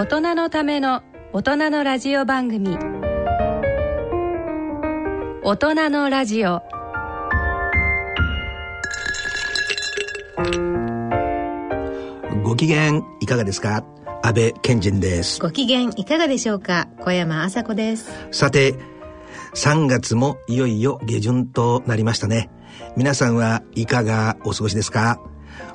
大人のための大人のラジオ番組。大人のラジオ。ご機嫌いかがですか？安倍賢人です。ご機嫌いかがでしょうか？小山麻子です。さて3月もいよいよ下旬となりましたね。皆さんはいかがお過ごしですか？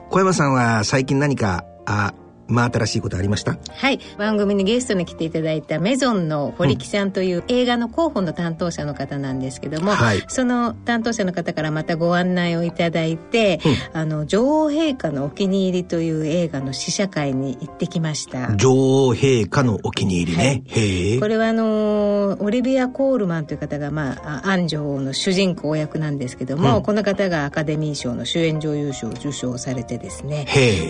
小山さんは最近何かあ真新しいことありました？はい。番組にゲストに来ていただいたメゾンの堀木さんという映画の広報の担当者の方なんですけども、はい、その担当者の方からまたご案内をいただいて、うん、あの女王陛下のお気に入りという映画の試写会に行ってきました。女王陛下のお気に入りね、はい、へえ。これはあのオリビア・コールマンという方が、まあ、アン女王の主人公役なんですけども、うん、この方がアカデミー賞の主演女優賞を受賞されてですね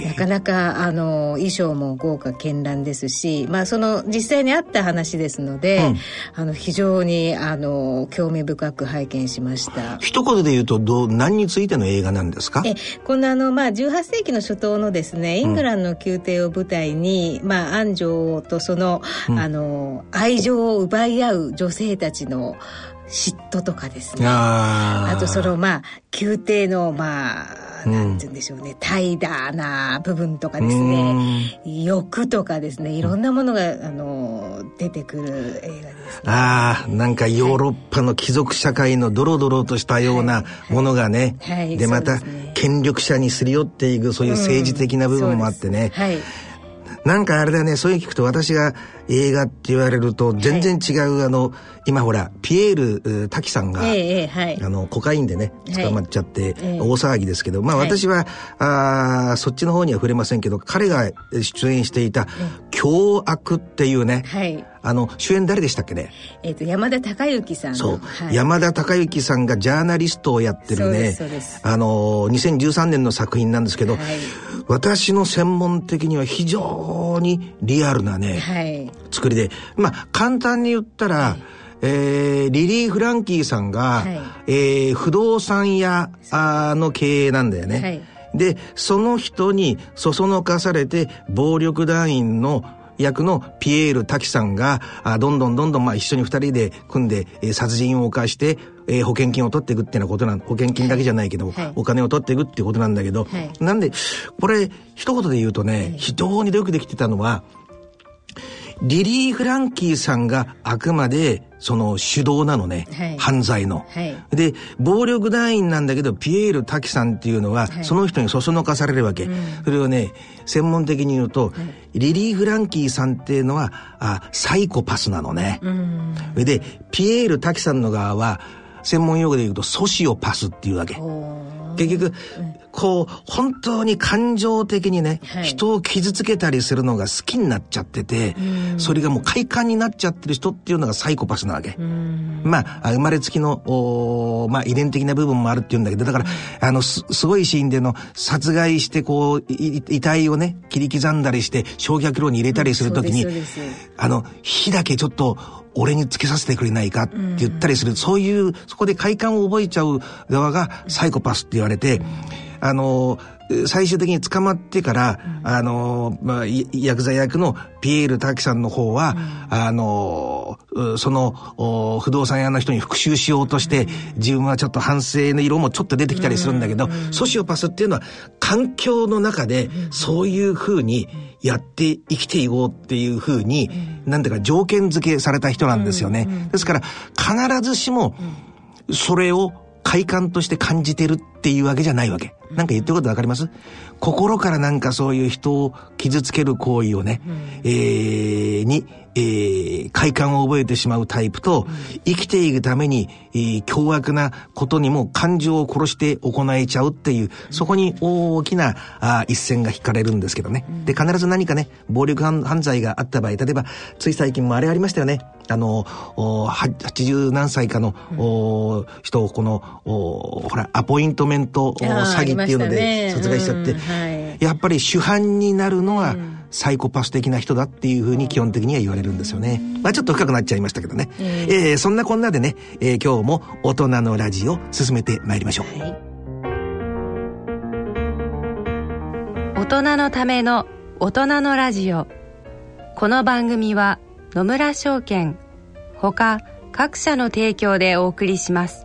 なかなかあの衣装も豪華絢爛ですし、まあ、その実際にあった話ですので、うん、あの非常にあの興味深く拝見しました。一言で言うとどう何についての映画なんですか？えこのあの、まあ、18世紀の初頭のですねイングランドの宮廷を舞台に、うん、まあ、安城とそのうん、あの愛情を奪い合う女性たちの嫉妬とかですね。あとそのまあ宮廷のまあなんて言うんでしょうね、怠惰な部分とかですね、欲とかですね、いろんなものが、あの、出てくる映画です、ね、ああ、なんかヨーロッパの貴族社会のドロドロとしたようなものがね、はい。はい、で、また、権力者にすり寄っていく、そういう政治的な部分もあってね、はいなんかあれだね、そういう聞くと私が映画って言われると全然違う、はい、あの、今ほら、ピエール滝さんが、えーはい、あの、コカインでね、捕まっちゃって、大騒ぎですけど、まあ私は、はい、あそっちの方には触れませんけど、彼が出演していた、凶悪っていうね、はいあの、主演誰でしたっけね？えっ、ー、と、山田孝之さん。そう、はい。山田孝之さんがジャーナリストをやってるね、あの、2013年の作品なんですけど、はい、私の専門的には非常にリアルなね、はい、作りで、まあ、簡単に言ったら、はい。えー、リリー・フランキーさんが、はい、えー、不動産屋の経営なんだよね。はい、で、その人にそそのかされて暴力団員の役のピエール滝さんが、あどんどんどんどんまあ一緒に二人で組んで、えー、殺人を犯して、えー、保険金を取っていくっていうようなことなん、保険金だけじゃないけど、はい、お金を取っていくっていうことなんだけど、はい、なんで、これ、一言で言うとね、はい、非常によくできてたのは、リリー・フランキーさんがあくまでその主導なのね、はい、犯罪の、はい、で暴力団員なんだけどピエール滝さんっていうのは、はい、その人にそそのかされるわけ、うん、それをね専門的に言うと、リリー・フランキーさんっていうのはあサイコパスなのね、うん、でピエール滝さんの側は専門用語で言うとソシオパスっていうわけ結局、こう、本当に感情的にね、はい、人を傷つけたりするのが好きになっちゃってて、それがもう快感になっちゃってる人っていうのがサイコパスなわけ。まあ、生まれつきの、おまあ、遺伝的な部分もあるっていうんだけど、だから、あの、す、すごいシーンでの、殺害して、こう、遺体をね、切り刻んだりして、焼却炉に入れたりするときに、あの、火だけちょっと、俺につけさせてくれないかって言ったりする、そういう、そこで快感を覚えちゃう側がサイコパスって言われて、あの、最終的に捕まってから、うん、あの、まあ、ヤクザ役のピエール滝さんの方は、うん、あの、その、不動産屋の人に復讐しようとして、うん、自分はちょっと反省の色もちょっと出てきたりするんだけど、ソシオパスっていうのは、環境の中で、そういうふうにやって生きていこうっていうふうに、なんていうか条件付けされた人なんですよね。ですから、必ずしも、それを快感として感じてるっていうわけじゃないわけ。なんか言ってることわかります？心からなんかそういう人を傷つける行為をね、うん、えー、に、えー、快感を覚えてしまうタイプと、うん、生きていくために、えー、凶悪なことにも感情を殺して行えちゃうっていう、そこに大きなあ一線が引かれるんですけどね。うん、で、必ず何かね、暴力犯罪があった場合、例えば、つい最近もあれありましたよね。あの、80何歳かの、うん、人をこの、ほら、アポイントメント詐欺っていうので殺害しちゃって、ねうんはい、やっぱり主犯になるのは、サイコパス的な人だっていうふうに基本的には言われるんですよね。まあちょっと深くなっちゃいましたけどね。えー、えー、そんなこんなでね、えー、今日も大人のラジオ進めてまいりましょう。はい、大人のための大人のラジオこの番組は野村証券ほか各社の提供でお送りします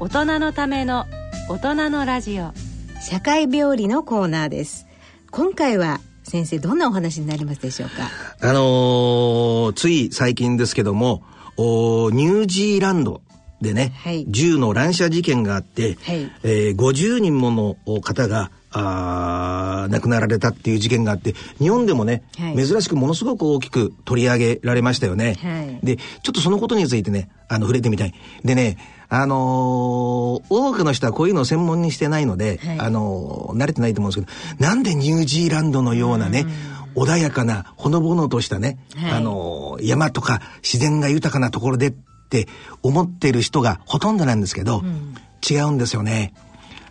大人のための大人のラジオ。社会病理のコーナーです。今回は先生どんなお話になりますでしょうか？あのー、つい最近ですけどもおニュージーランドでね、はい、銃の乱射事件があって、はい、えー、50人もの方があ亡くなられたっていう事件があって日本でもね、はい、珍しくものすごく大きく取り上げられましたよね。はい、でちょっとそのことについてねあの触れてみたい。でねあのー、多くの人はこういうのを専門にしてないので、はい、あのー、慣れてないと思うんですけどなんでニュージーランドのようなね、穏やかなほのぼのとしたね、あのー、山とか自然が豊かなところでって思ってる人がほとんどなんですけど、うん、違うんですよね。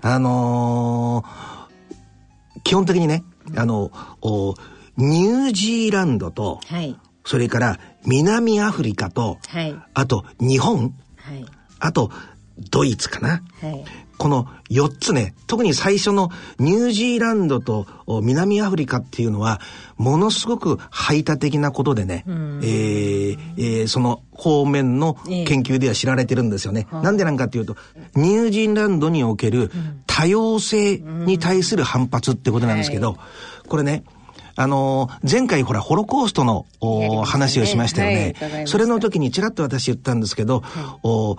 あの基本的にね、あの、ニュージーランドと、はい、それから南アフリカと、はい、あと日本、はい、あとドイツかな、この4つね、特に最初のニュージーランドと南アフリカっていうのは、ものすごく排他的なことでね、えー、えー、その方面の研究では知られてるんですよね。えー、なんでなんかっていうと、ニュージーランドにおける多様性に対する反発ってことなんですけど、これね、あの、前回ほら、ホロコーストの、お話をしましたよね。はい、それの時にちらっと私言ったんですけど、はい、お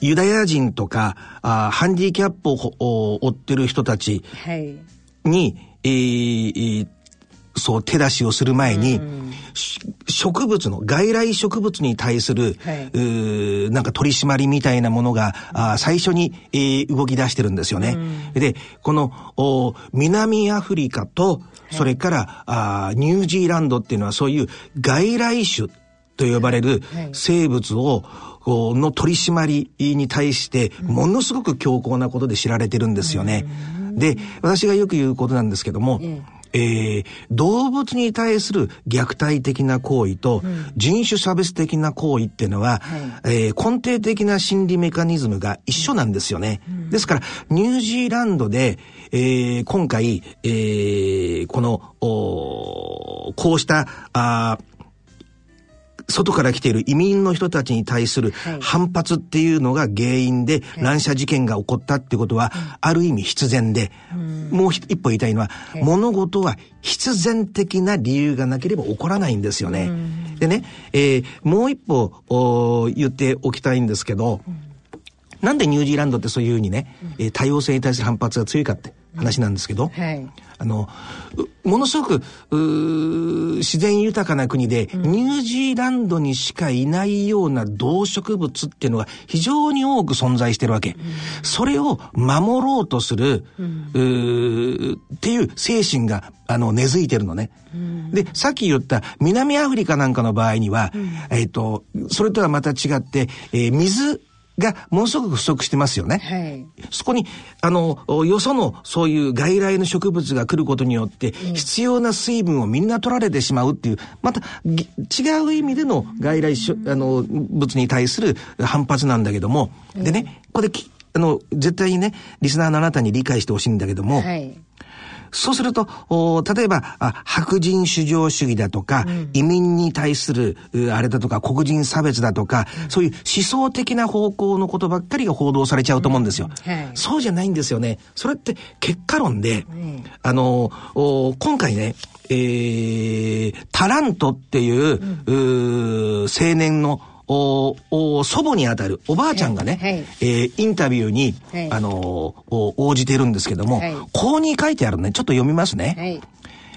ユダヤ人とかあハンディキャップを負ってる人たちに、はい、えー、そう手出しをする前に、植物の外来植物に対する、はい、なんか取り締まりみたいなものが、あ最初に、えー、動き出してるんですよね。でこのお南アフリカとそれから、はい、あニュージーランドっていうのはそういう外来種と呼ばれる生物を、の取り締まりに対してものすごく強硬なことで知られてるんですよね。で私がよく言うことなんですけども、えー、動物に対する虐待的な行為と人種差別的な行為っていうのは、うん、えー、根底的な心理メカニズムが一緒なんですよね。うん、ですからニュージーランドで、えー、今回、えー、このこうしたあ外から来ている移民の人たちに対する反発っていうのが原因で乱射事件が起こったってことは、ある意味必然で、もう一歩言いたいのは、物事は必然的な理由がなければ起こらないんですよね。でね、えー、もう一歩言っておきたいんですけど、なんでニュージーランドってそういうふうにね、え多様性に対する反発が強いかって話なんですけど、はい、あの、ものすごく、自然豊かな国で、うん、ニュージーランドにしかいないような動植物っていうのが非常に多く存在してるわけ。うん、それを守ろうとする、うん、っていう精神が、あの、根付いてるのね。で、さっき言った南アフリカなんかの場合には、えっ、ー、と、それとはまた違って、えー、水がものすごく不足してますよね。はい、そこに、あの、よそのそういう外来の植物が来ることによって、必要な水分をみんな取られてしまうっていう、また違う意味での外来あの物に対する反発なんだけども、でね、これあの、絶対にね、リスナーのあなたに理解してほしいんだけども、はいそうすると、例えばあ、白人至上主義だとか、うん、移民に対する、あれだとか、黒人差別だとか、うん、そういう思想的な方向のことばっかりが報道されちゃうと思うんですよ。はい、そうじゃないんですよね。それって結果論で、あの、今回ね、えー、タラントっていう、う青年のおお祖母にあたるおばあちゃんがね、はいはい、えー、インタビューに、はい、あの応じてるんですけども、はい、こうに書いてあるね、ちょっと読みますね。はい、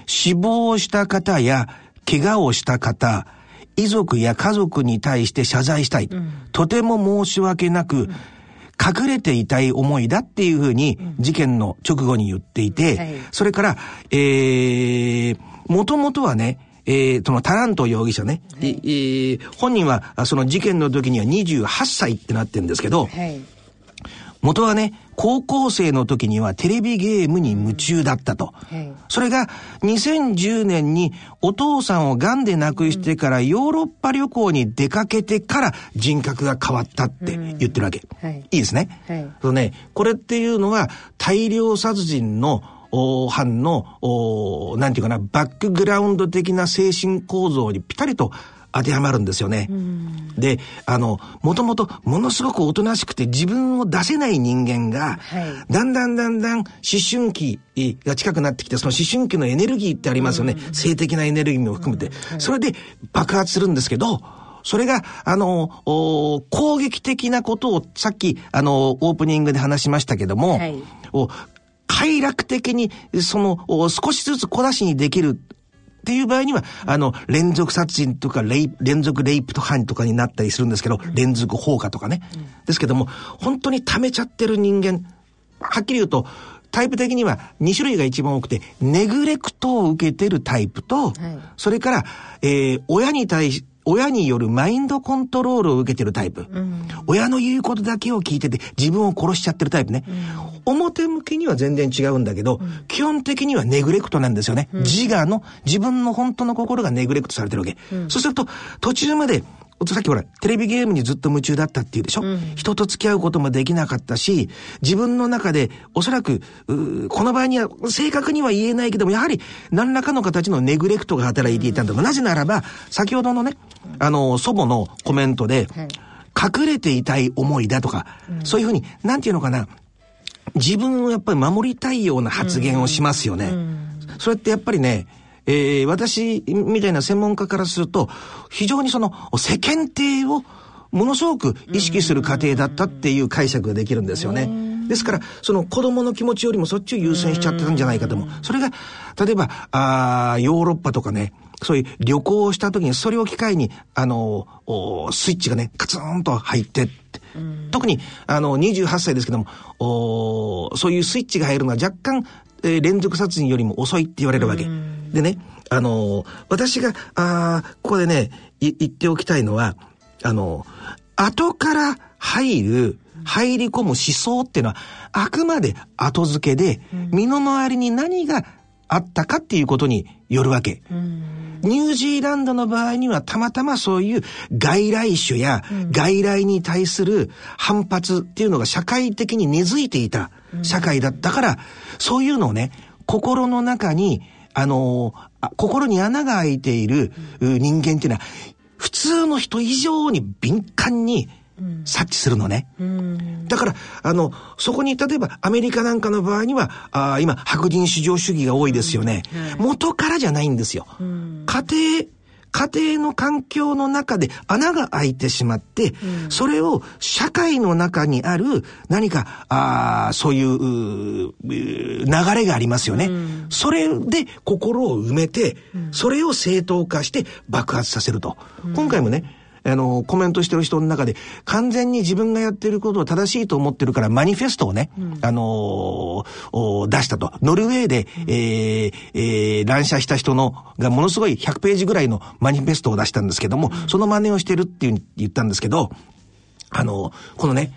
死亡した方や怪我をした方、遺族や家族に対して謝罪したい。うん、とても申し訳なく、うん。隠れていたい思いだっていうふうに事件の直後に言っていて、はい、それから、えー、もともとはね、えー、そのタラント容疑者ね、はい、えー、本人はその事件の時には28歳ってなってるんですけど、はい、元はね、高校生の時にはテレビゲームに夢中だったと。はい、それが2010年にお父さんを癌で亡くしてからヨーロッパ旅行に出かけてから人格が変わったって言ってるわけ。はい、いいですね。はい、そのね、これっていうのは大量殺人の犯の、なんていうかな、バックグラウンド的な精神構造にぴたりと当てはまるんですよね。で、あの、もともとものすごくおとなしくて自分を出せない人間が、はい、だんだんだんだん思春期が近くなってきて、その思春期のエネルギーってありますよね。性的なエネルギーも含めて。それで爆発するんですけど、それが、あの、攻撃的なことを、さっき、あの、オープニングで話しましたけども、はい、快楽的に、その、少しずつ小出しにできる。っていう場合には、あの、連続殺人とか、連続レイプと犯とかになったりするんですけど、連続放火とかね。ですけども、本当に溜めちゃってる人間、はっきり言うと、タイプ的には2種類が一番多くて、ネグレクトを受けてるタイプと、はい、それから、えー、親に対し、親によるマインドコントロールを受けてるタイプ。うん、親の言うことだけを聞いてて自分を殺しちゃってるタイプね。うん、表向きには全然違うんだけど、うん、基本的にはネグレクトなんですよね。自我の、自分の本当の心がネグレクトされてるわけ。そうすると、途中までさっきほら、テレビゲームにずっと夢中だったっていうでしょ、うん、人と付き合うこともできなかったし、自分の中で、おそらく、この場合には、正確には言えないけども、やはり、何らかの形のネグレクトが働いていたんだろう。なぜならば、先ほどのね、あの、祖母のコメントで、隠れていたい思いだとか、うん、そういうふうに、なんていうのかな、自分をやっぱり守りたいような発言をしますよね。うん、それってやっぱりね、えー、私みたいな専門家からすると、非常にその世間体をものすごく意識する過程だったっていう解釈ができるんですよね。ですから、その子供の気持ちよりもそっちを優先しちゃってたんじゃないかと思う。それが、例えば、あヨーロッパとかね、そういう旅行をした時にそれを機会に、あの、スイッチがね、カツンと入って特に、あの、28歳ですけども、おそういうスイッチが入るのは若干、えー、連続殺人よりも遅いって言われるわけ。でね、あのー、私が、あここでね、言っておきたいのは、あのー、後から入る、入り込む思想っていうのは、あくまで後付けで、身の回りに何があったかっていうことによるわけ。ニュージーランドの場合にはたまたまそういう外来種や外来に対する反発っていうのが社会的に根付いていた社会だったから、そういうのをね、心の中に、あのー、心に穴が開いている人間っていうのは、普通の人以上に敏感に察知するのね。だから、あの、そこに例えばアメリカなんかの場合には、あ今、白人至上主義が多いですよね。元からじゃないんですよ。家庭、家庭の環境の中で穴が開いてしまって、うん、それを社会の中にある何か、あそういう流れがありますよね、うん、それで心を埋めて、それを正当化して爆発させると。今回もね、あの、コメントしてる人の中で、完全に自分がやってることを正しいと思ってるから、マニフェストをね、うん、あのー、出したと。ノルウェーで、うん、えー、えー、乱射した人の、がものすごい100ページぐらいのマニフェストを出したんですけども、うん、その真似をしてるって言ったんですけど、あの、このね、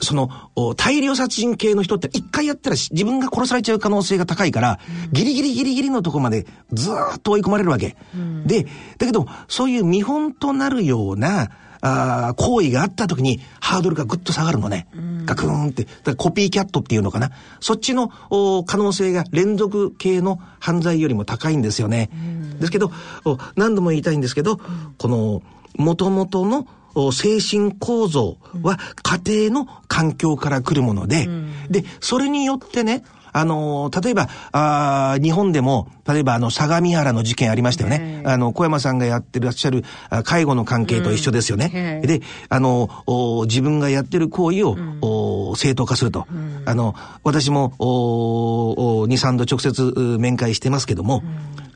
その、大量殺人系の人って一回やったら自分が殺されちゃう可能性が高いから、うん、ギリギリギリギリのとこまでずっと追い込まれるわけ。うん、で、だけど、そういう見本となるような、あ行為があった時にハードルがぐっと下がるのね。ガクーンって。コピーキャットっていうのかな。そっちの可能性が連続系の犯罪よりも高いんですよね。ですけど、何度も言いたいんですけど、この、元々の精神構造は家庭の環境から来るもので、で、それによってね、あの、例えば、あ日本でも、例えばあの、相模原の事件ありましたよね。あの、小山さんがやってらっしゃる介護の関係と一緒ですよね。うん、で、あの、自分がやってる行為を、うん、正当化すると。うん、あの、私も、2、3度直接面会してますけども、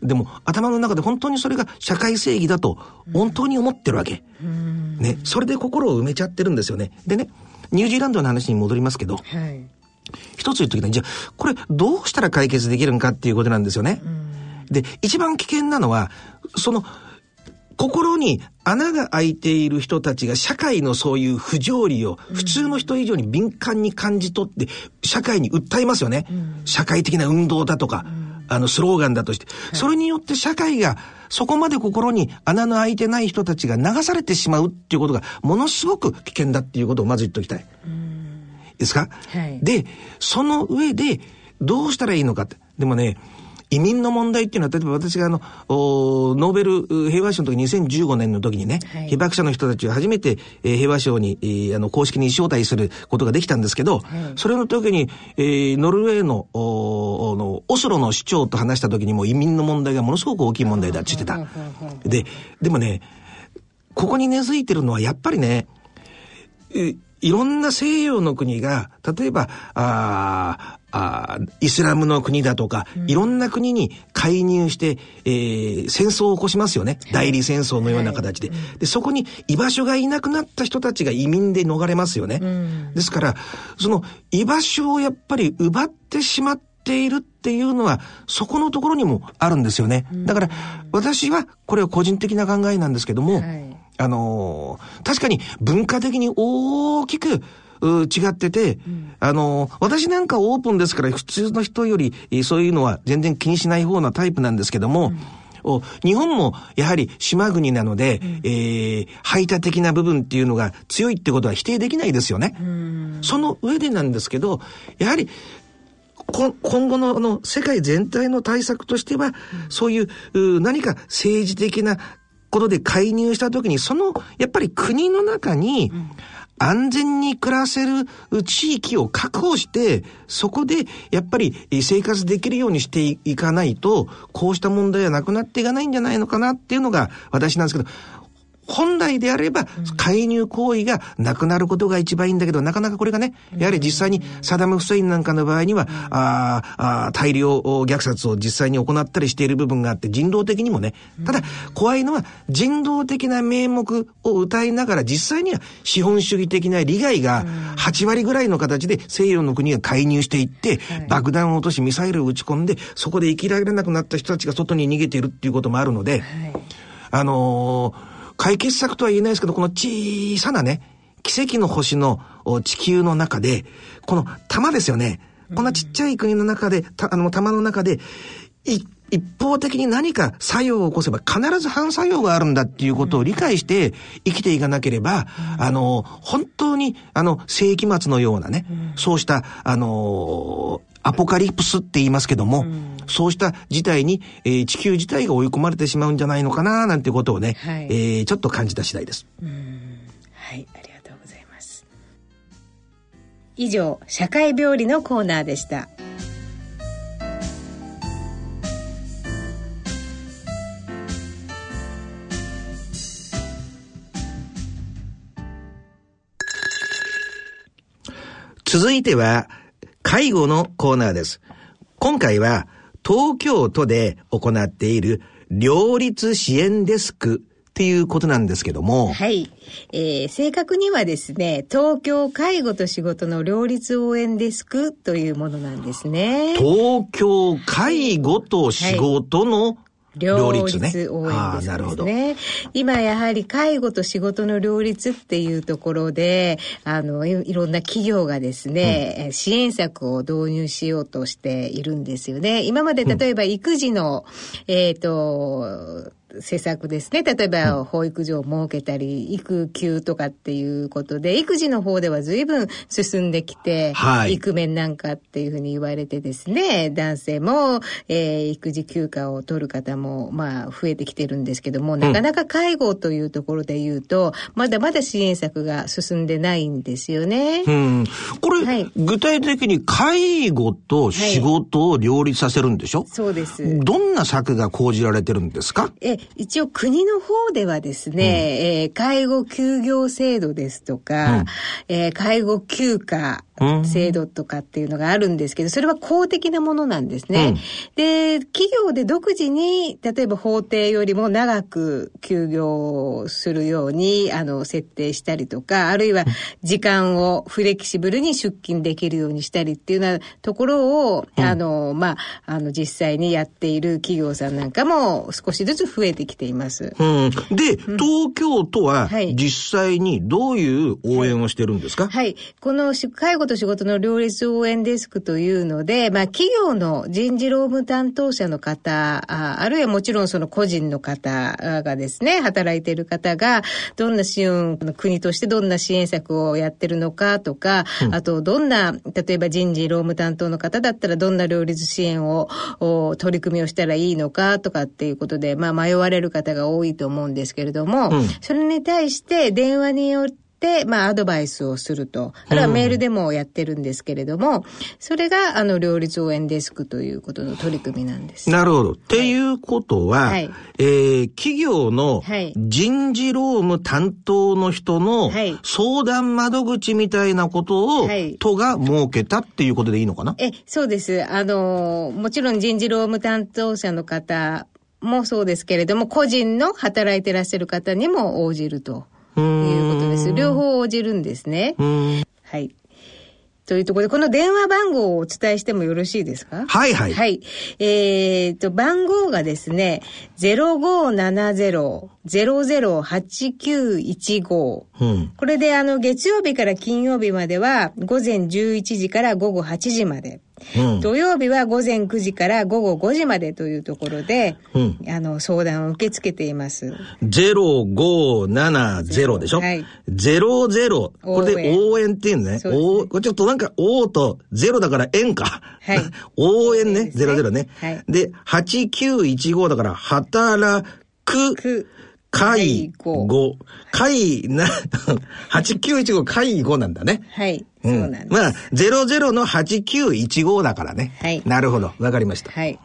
でも頭の中で本当にそれが社会正義だと本当に思ってるわけ。ね。それで心を埋めちゃってるんですよね。でね、ニュージーランドの話に戻りますけど、はい一つ言っときたい。じゃあ、これどうしたら解決できるんかっていうことなんですよね。で、一番危険なのは、その、心に穴が開いている人たちが社会のそういう不条理を普通の人以上に敏感に感じ取って社会に訴えますよね。社会的な運動だとか、あのスローガンだとして。それによって社会がそこまで心に穴の開いてない人たちが流されてしまうっていうことがものすごく危険だっていうことをまず言っておきたい。ですか、はい、で、その上で、どうしたらいいのかって。でもね、移民の問題っていうのは、例えば私があの、ノーベル平和賞の時2015年の時にね、はい、被爆者の人たちを初めて、えー、平和賞に、えー、あの、公式に招待することができたんですけど、はい、それの時に、えー、ノルウェーの、おの、オスロの市長と話した時にも移民の問題がものすごく大きい問題だって言ってた。で、でもね、ここに根付いてるのはやっぱりね、いろんな西洋の国が、例えば、ああイスラムの国だとか、いろんな国に介入して、えー、戦争を起こしますよね。代理戦争のような形で。で、そこに居場所がいなくなった人たちが移民で逃れますよね。ですから、その居場所をやっぱり奪ってしまっているっていうのは、そこのところにもあるんですよね。だから、私は、これは個人的な考えなんですけども、はいあのー、確かに文化的に大きく、違ってて、うん、あのー、私なんかオープンですから普通の人よりそういうのは全然気にしない方なタイプなんですけども、うん、日本もやはり島国なので、うん、えー、排他的な部分っていうのが強いってことは否定できないですよね。その上でなんですけど、やはり今後のあの世界全体の対策としては、そういう何か政治的なことで介入したときに、その、やっぱり国の中に、安全に暮らせる地域を確保して、そこでやっぱり生活できるようにしていかないと、こうした問題はなくなっていかないんじゃないのかなっていうのが私なんですけど、本来であれば、介入行為がなくなることが一番いいんだけど、なかなかこれがね、やはり実際にサダム・フセインなんかの場合には、ああ大量虐殺を実際に行ったりしている部分があって、人道的にもね、ただ、怖いのは人道的な名目を歌いながら、実際には資本主義的な利害が8割ぐらいの形で西洋の国が介入していって、爆弾を落としミサイルを撃ち込んで、そこで生きられなくなった人たちが外に逃げているっていうこともあるので、あのー解決策とは言えないですけど、この小さなね、奇跡の星の地球の中で、この玉ですよね。こんなちっちゃい国の中で、あの玉の中で、一方的に何か作用を起こせば必ず反作用があるんだっていうことを理解して生きていかなければ、あの、本当に、あの、世紀末のようなね、そうした、あの、アポカリプスって言いますけども、うん、そうした事態に、えー、地球自体が追い込まれてしまうんじゃないのかな、なんてことをね、はい、えー、ちょっと感じた次第です。はい、ありがとうございます。以上、社会病理のコーナーでした。続いては、介護のコーナーです。今回は東京都で行っている両立支援デスクっていうことなんですけども。はい。えー、正確にはですね、東京介護と仕事の両立応援デスクというものなんですね。東京介護と仕事の両立応援ですね。なるほど。今やはり介護と仕事の両立っていうところで、あの、いろんな企業がですね、うん、支援策を導入しようとしているんですよね。今まで例えば育児の、うん、えっ、ー、と、施策ですね。例えば、保育所を設けたり、育休とかっていうことで、育児の方では随分進んできて、はい、育面なんかっていうふうに言われてですね、男性も、えー、育児休暇を取る方も、まあ、増えてきてるんですけども、なかなか介護というところで言うと、まだまだ支援策が進んでないんですよね。うん。これ、はい、具体的に介護と仕事を両立させるんでしょ、はい、そうです。どんな策が講じられてるんですか？え、一応国の方ではですね、うん、えー、介護休業制度ですとか、うん、えー、介護休暇制度とかっていうのがあるんですけど、それは公的なものなんですね。うん、で、企業で独自に、例えば法定よりも長く休業するように、あの、設定したりとか、あるいは時間をフレキシブルに出勤できるようにしたりっていうようなところを、うん、あの、まあ、あの、実際にやっている企業さんなんかも少しずつ増えてきています。うん、で、東京都は実際にどういう応援をしてるんですか、はい、はい。この介護と仕事の両立応援デスクというので、まあ、企業の人事労務担当者の方、ああるいはもちろんその個人の方がですね、働いている方が、どんな支援、国としてどんな支援策をやってるのかとか、うん、あと、どんな、例えば人事労務担当の方だったら、どんな両立支援を、取り組みをしたらいいのかとかっていうことで、まあ、迷われる方が多いと思うんですけれども、うん、それに対して電話によって、、まあ、アドバイスをすると。あるいはメールでもやってるんですけれども、それが、あの、両立応援デスクということの取り組みなんです。なるほど。っていうことは、はい、えー、企業の人事労務担当の人の相談窓口みたいなことを、都が設けたっていうことでいいのかな、え、そうです。あの、もちろん人事労務担当者の方もそうですけれども、個人の働いてらっしゃる方にも応じると。いうことです。両方応じるんですね。はい。というところで、この電話番号をお伝えしてもよろしいですか？はいはい。はい。えー、と、番号がですね、0570-008915。うん、これで、あの、月曜日から金曜日までは、午前11時から午後8時まで。うん、土曜日は午前9時から午後5時までというところで、うん、あの、相談を受け付けています。0570でしょ？はい。00。これで応援っていうのね。おこれちょっとなんか、O と0だから円か。はい。応援ね。ね00ね。はい。で、8915だから、働く。介護。介な、8915介護なんだね。はい。そうなんです。まあ、00の8915だからね。はい。なるほど。わかりました。はい。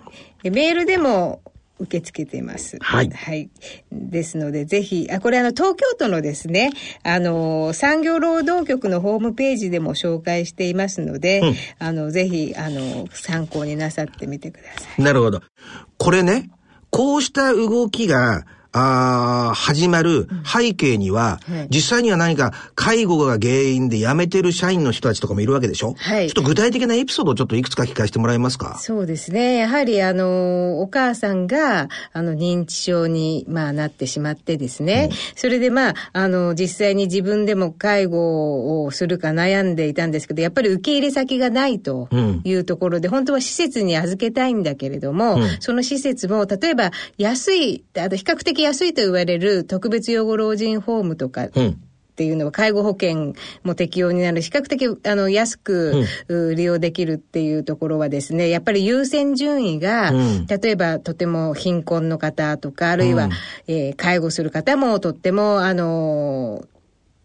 メールでも受け付けています。はい。はい。ですので、ぜひ、あ、これあの、東京都のですね、あの、産業労働局のホームページでも紹介していますので、うん、あの、ぜひ、あの、参考になさってみてください。なるほど。これね、こうした動きが、あ始まる背景には、実際には何か介護が原因で辞めてる社員の人たちとかもいるわけでしょ？はい。ちょっと具体的なエピソードをちょっといくつか聞かせてもらえますか？そうですね。やはりあの、お母さんが、あの、認知症に、まあ、なってしまってですね。うん、それでまあ、あの、実際に自分でも介護をするか悩んでいたんですけど、やっぱり受け入れ先がないというところで、うん、本当は施設に預けたいんだけれども、その施設も、例えば安い、あと比較的安いと言われる特別養護老人ホームとか、っていうのは介護保険も適用になる。比較的あの安く、利用できるっていうところはですねやっぱり優先順位が、うん、例えばとても貧困の方とかあるいは、うん、えー、介護する方もとってもあの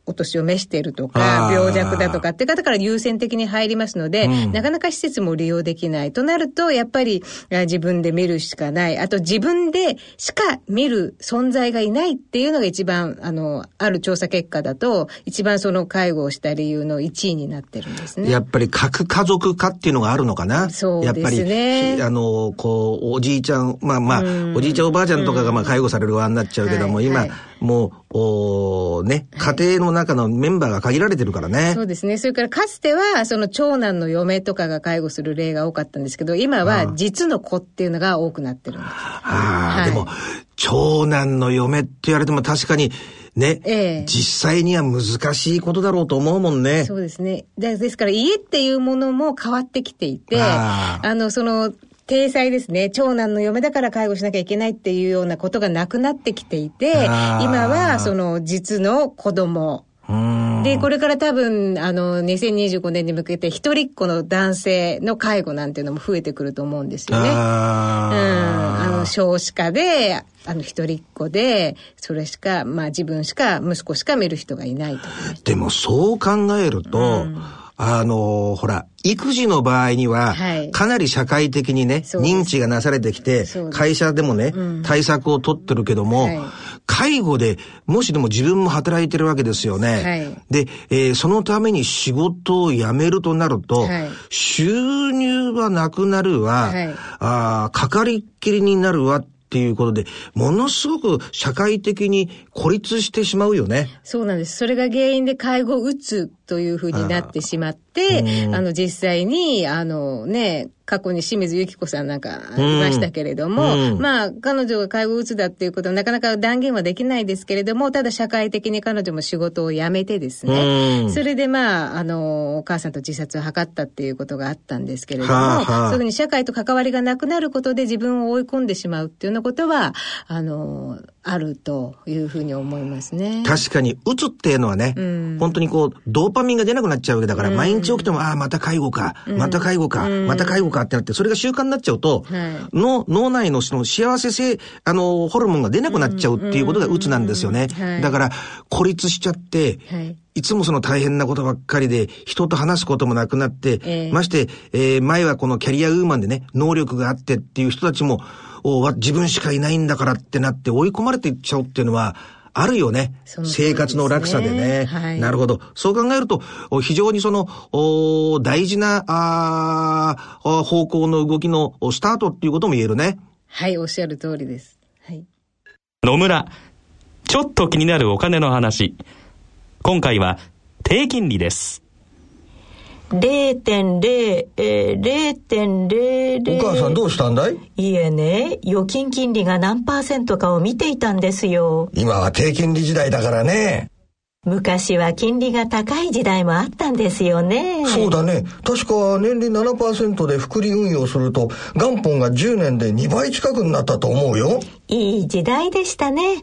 お年を召しているとか、病弱だとかって方から優先的に入りますので、うん、なかなか施設も利用できない。となると、やっぱり自分で見るしかない。あと自分でしか見る存在がいないっていうのが一番、あの、ある調査結果だと、一番その介護をした理由の1位になってるんですね。やっぱり核家族化っていうのがあるのかな？そうですね。やっぱり、あの、こう、おじいちゃん、まあまあ、おじいちゃんおばあちゃんとかがまあ介護される側になっちゃうけども、今、はいもう、おね、家庭の中のメンバーが限られてるからね。そうですね。それからかつては、その長男の嫁とかが介護する例が多かったんですけど、今は実の子っていうのが多くなってるんです。ああ、はい、でも、長男の嫁って言われても確かに、ね、ええ、実際には難しいことだろうと思うもんね。そうですね。でですから家っていうものも変わってきていて、あの、その、体裁ですね。長男の嫁だから介護しなきゃいけないっていうようなことがなくなってきていて、今はその実の子供、で、これから多分、あの、2025年に向けて、一人っ子の男性の介護なんていうのも増えてくると思うんですよね。うん。あの、少子化で、あの、一人っ子で、それしか、まあ自分しか、息子しか見る人がいないと。でも、そう考えると、うんあのー、ほら、育児の場合には、かなり社会的にね、認知がなされてきて、会社でもね、うん、対策を取ってるけども、はい、介護で、もしでも自分も働いてるわけですよね。はい、で、えー、そのために仕事を辞めるとなると、はい、収入はなくなるわ、はい、あかかりっきりになるわっていうことで、ものすごく社会的に孤立してしまうよね。そうなんです。それが原因で介護うつというふうになってしまって、あの、実際に、あのね、過去に清水由紀子さんなんかいましたけれども、うん、まあ、彼女が介護うつだっていうことはなかなか断言はできないですけれども、ただ社会的に彼女も仕事を辞めてですね、うん、それでまあ、あの、お母さんと自殺を図ったっていうことがあったんですけれども、はあはあ、そういうふうに社会と関わりがなくなることで自分を追い込んでしまうっていうようなことは、あの、あるというふうに思いますね。確かに、うつっていうのはね、うん、本当にこう、ドーパミンが出なくなっちゃうわけだから、うん、毎日起きても、ああ、また介護か、また介護か、また介護かってなって、それが習慣になっちゃうと、はい、の脳内のその幸せ性、あの、ホルモンが出なくなっちゃうっていうことがうつなんですよね。だから、孤立しちゃって、はい。いつもその大変なことばっかりで、人と話すこともなくなって、えー、まして、えー、前はこのキャリアウーマンでね、能力があってっていう人たちも、自分しかいないんだからってなって追い込まれていっちゃうっていうのは、あるよね。ね生活の落差でね、はい。なるほど。そう考えると、非常にその、大事なあ方向の動きのスタートっていうことも言えるね。はい、おっしゃる通りです。はい。野村、ちょっと気になるお金の話。今回は、低金利です。0.0、えー、0.00。お母さんどうしたんだい？いえね、預金金利が何パーセントかを見ていたんですよ。今は低金利時代だからね。昔は金利が高い時代もあったんですよね。そうだね。確か年利7%で複利運用すると元本が10年で2倍近くになったと思うよ。いい時代でしたね。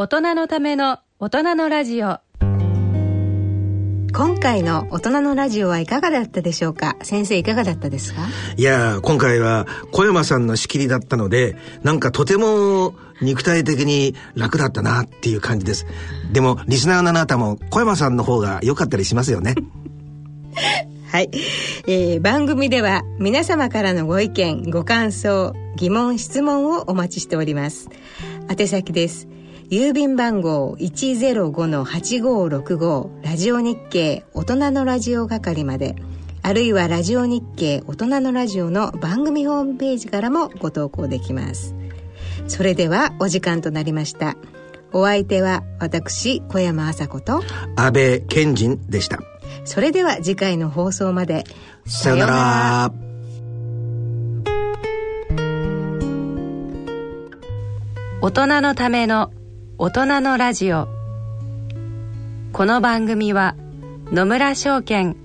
大人のための大人のラジオ。今回の大人のラジオはいかがだったでしょうか？先生いかがだったですか？いや今回は小山さんの仕切りだったのでなんかとても肉体的に楽だったなっていう感じです。でもリスナーのあなたも小山さんの方が良かったりしますよね。はい、えー、番組では皆様からのご意見ご感想疑問質問をお待ちしております。宛先です郵便番号105-8565ラジオ日経大人のラジオ係まで。あるいはラジオ日経大人のラジオの番組ホームページからもご投稿できます。それではお時間となりました。お相手は私小山麻子と。安倍賢人でした。それでは次回の放送まで。さようなら。大人のための大人のラジオこの番組は野村証券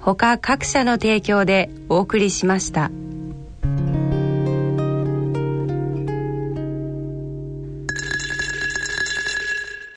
ほか各社の提供でお送りしました。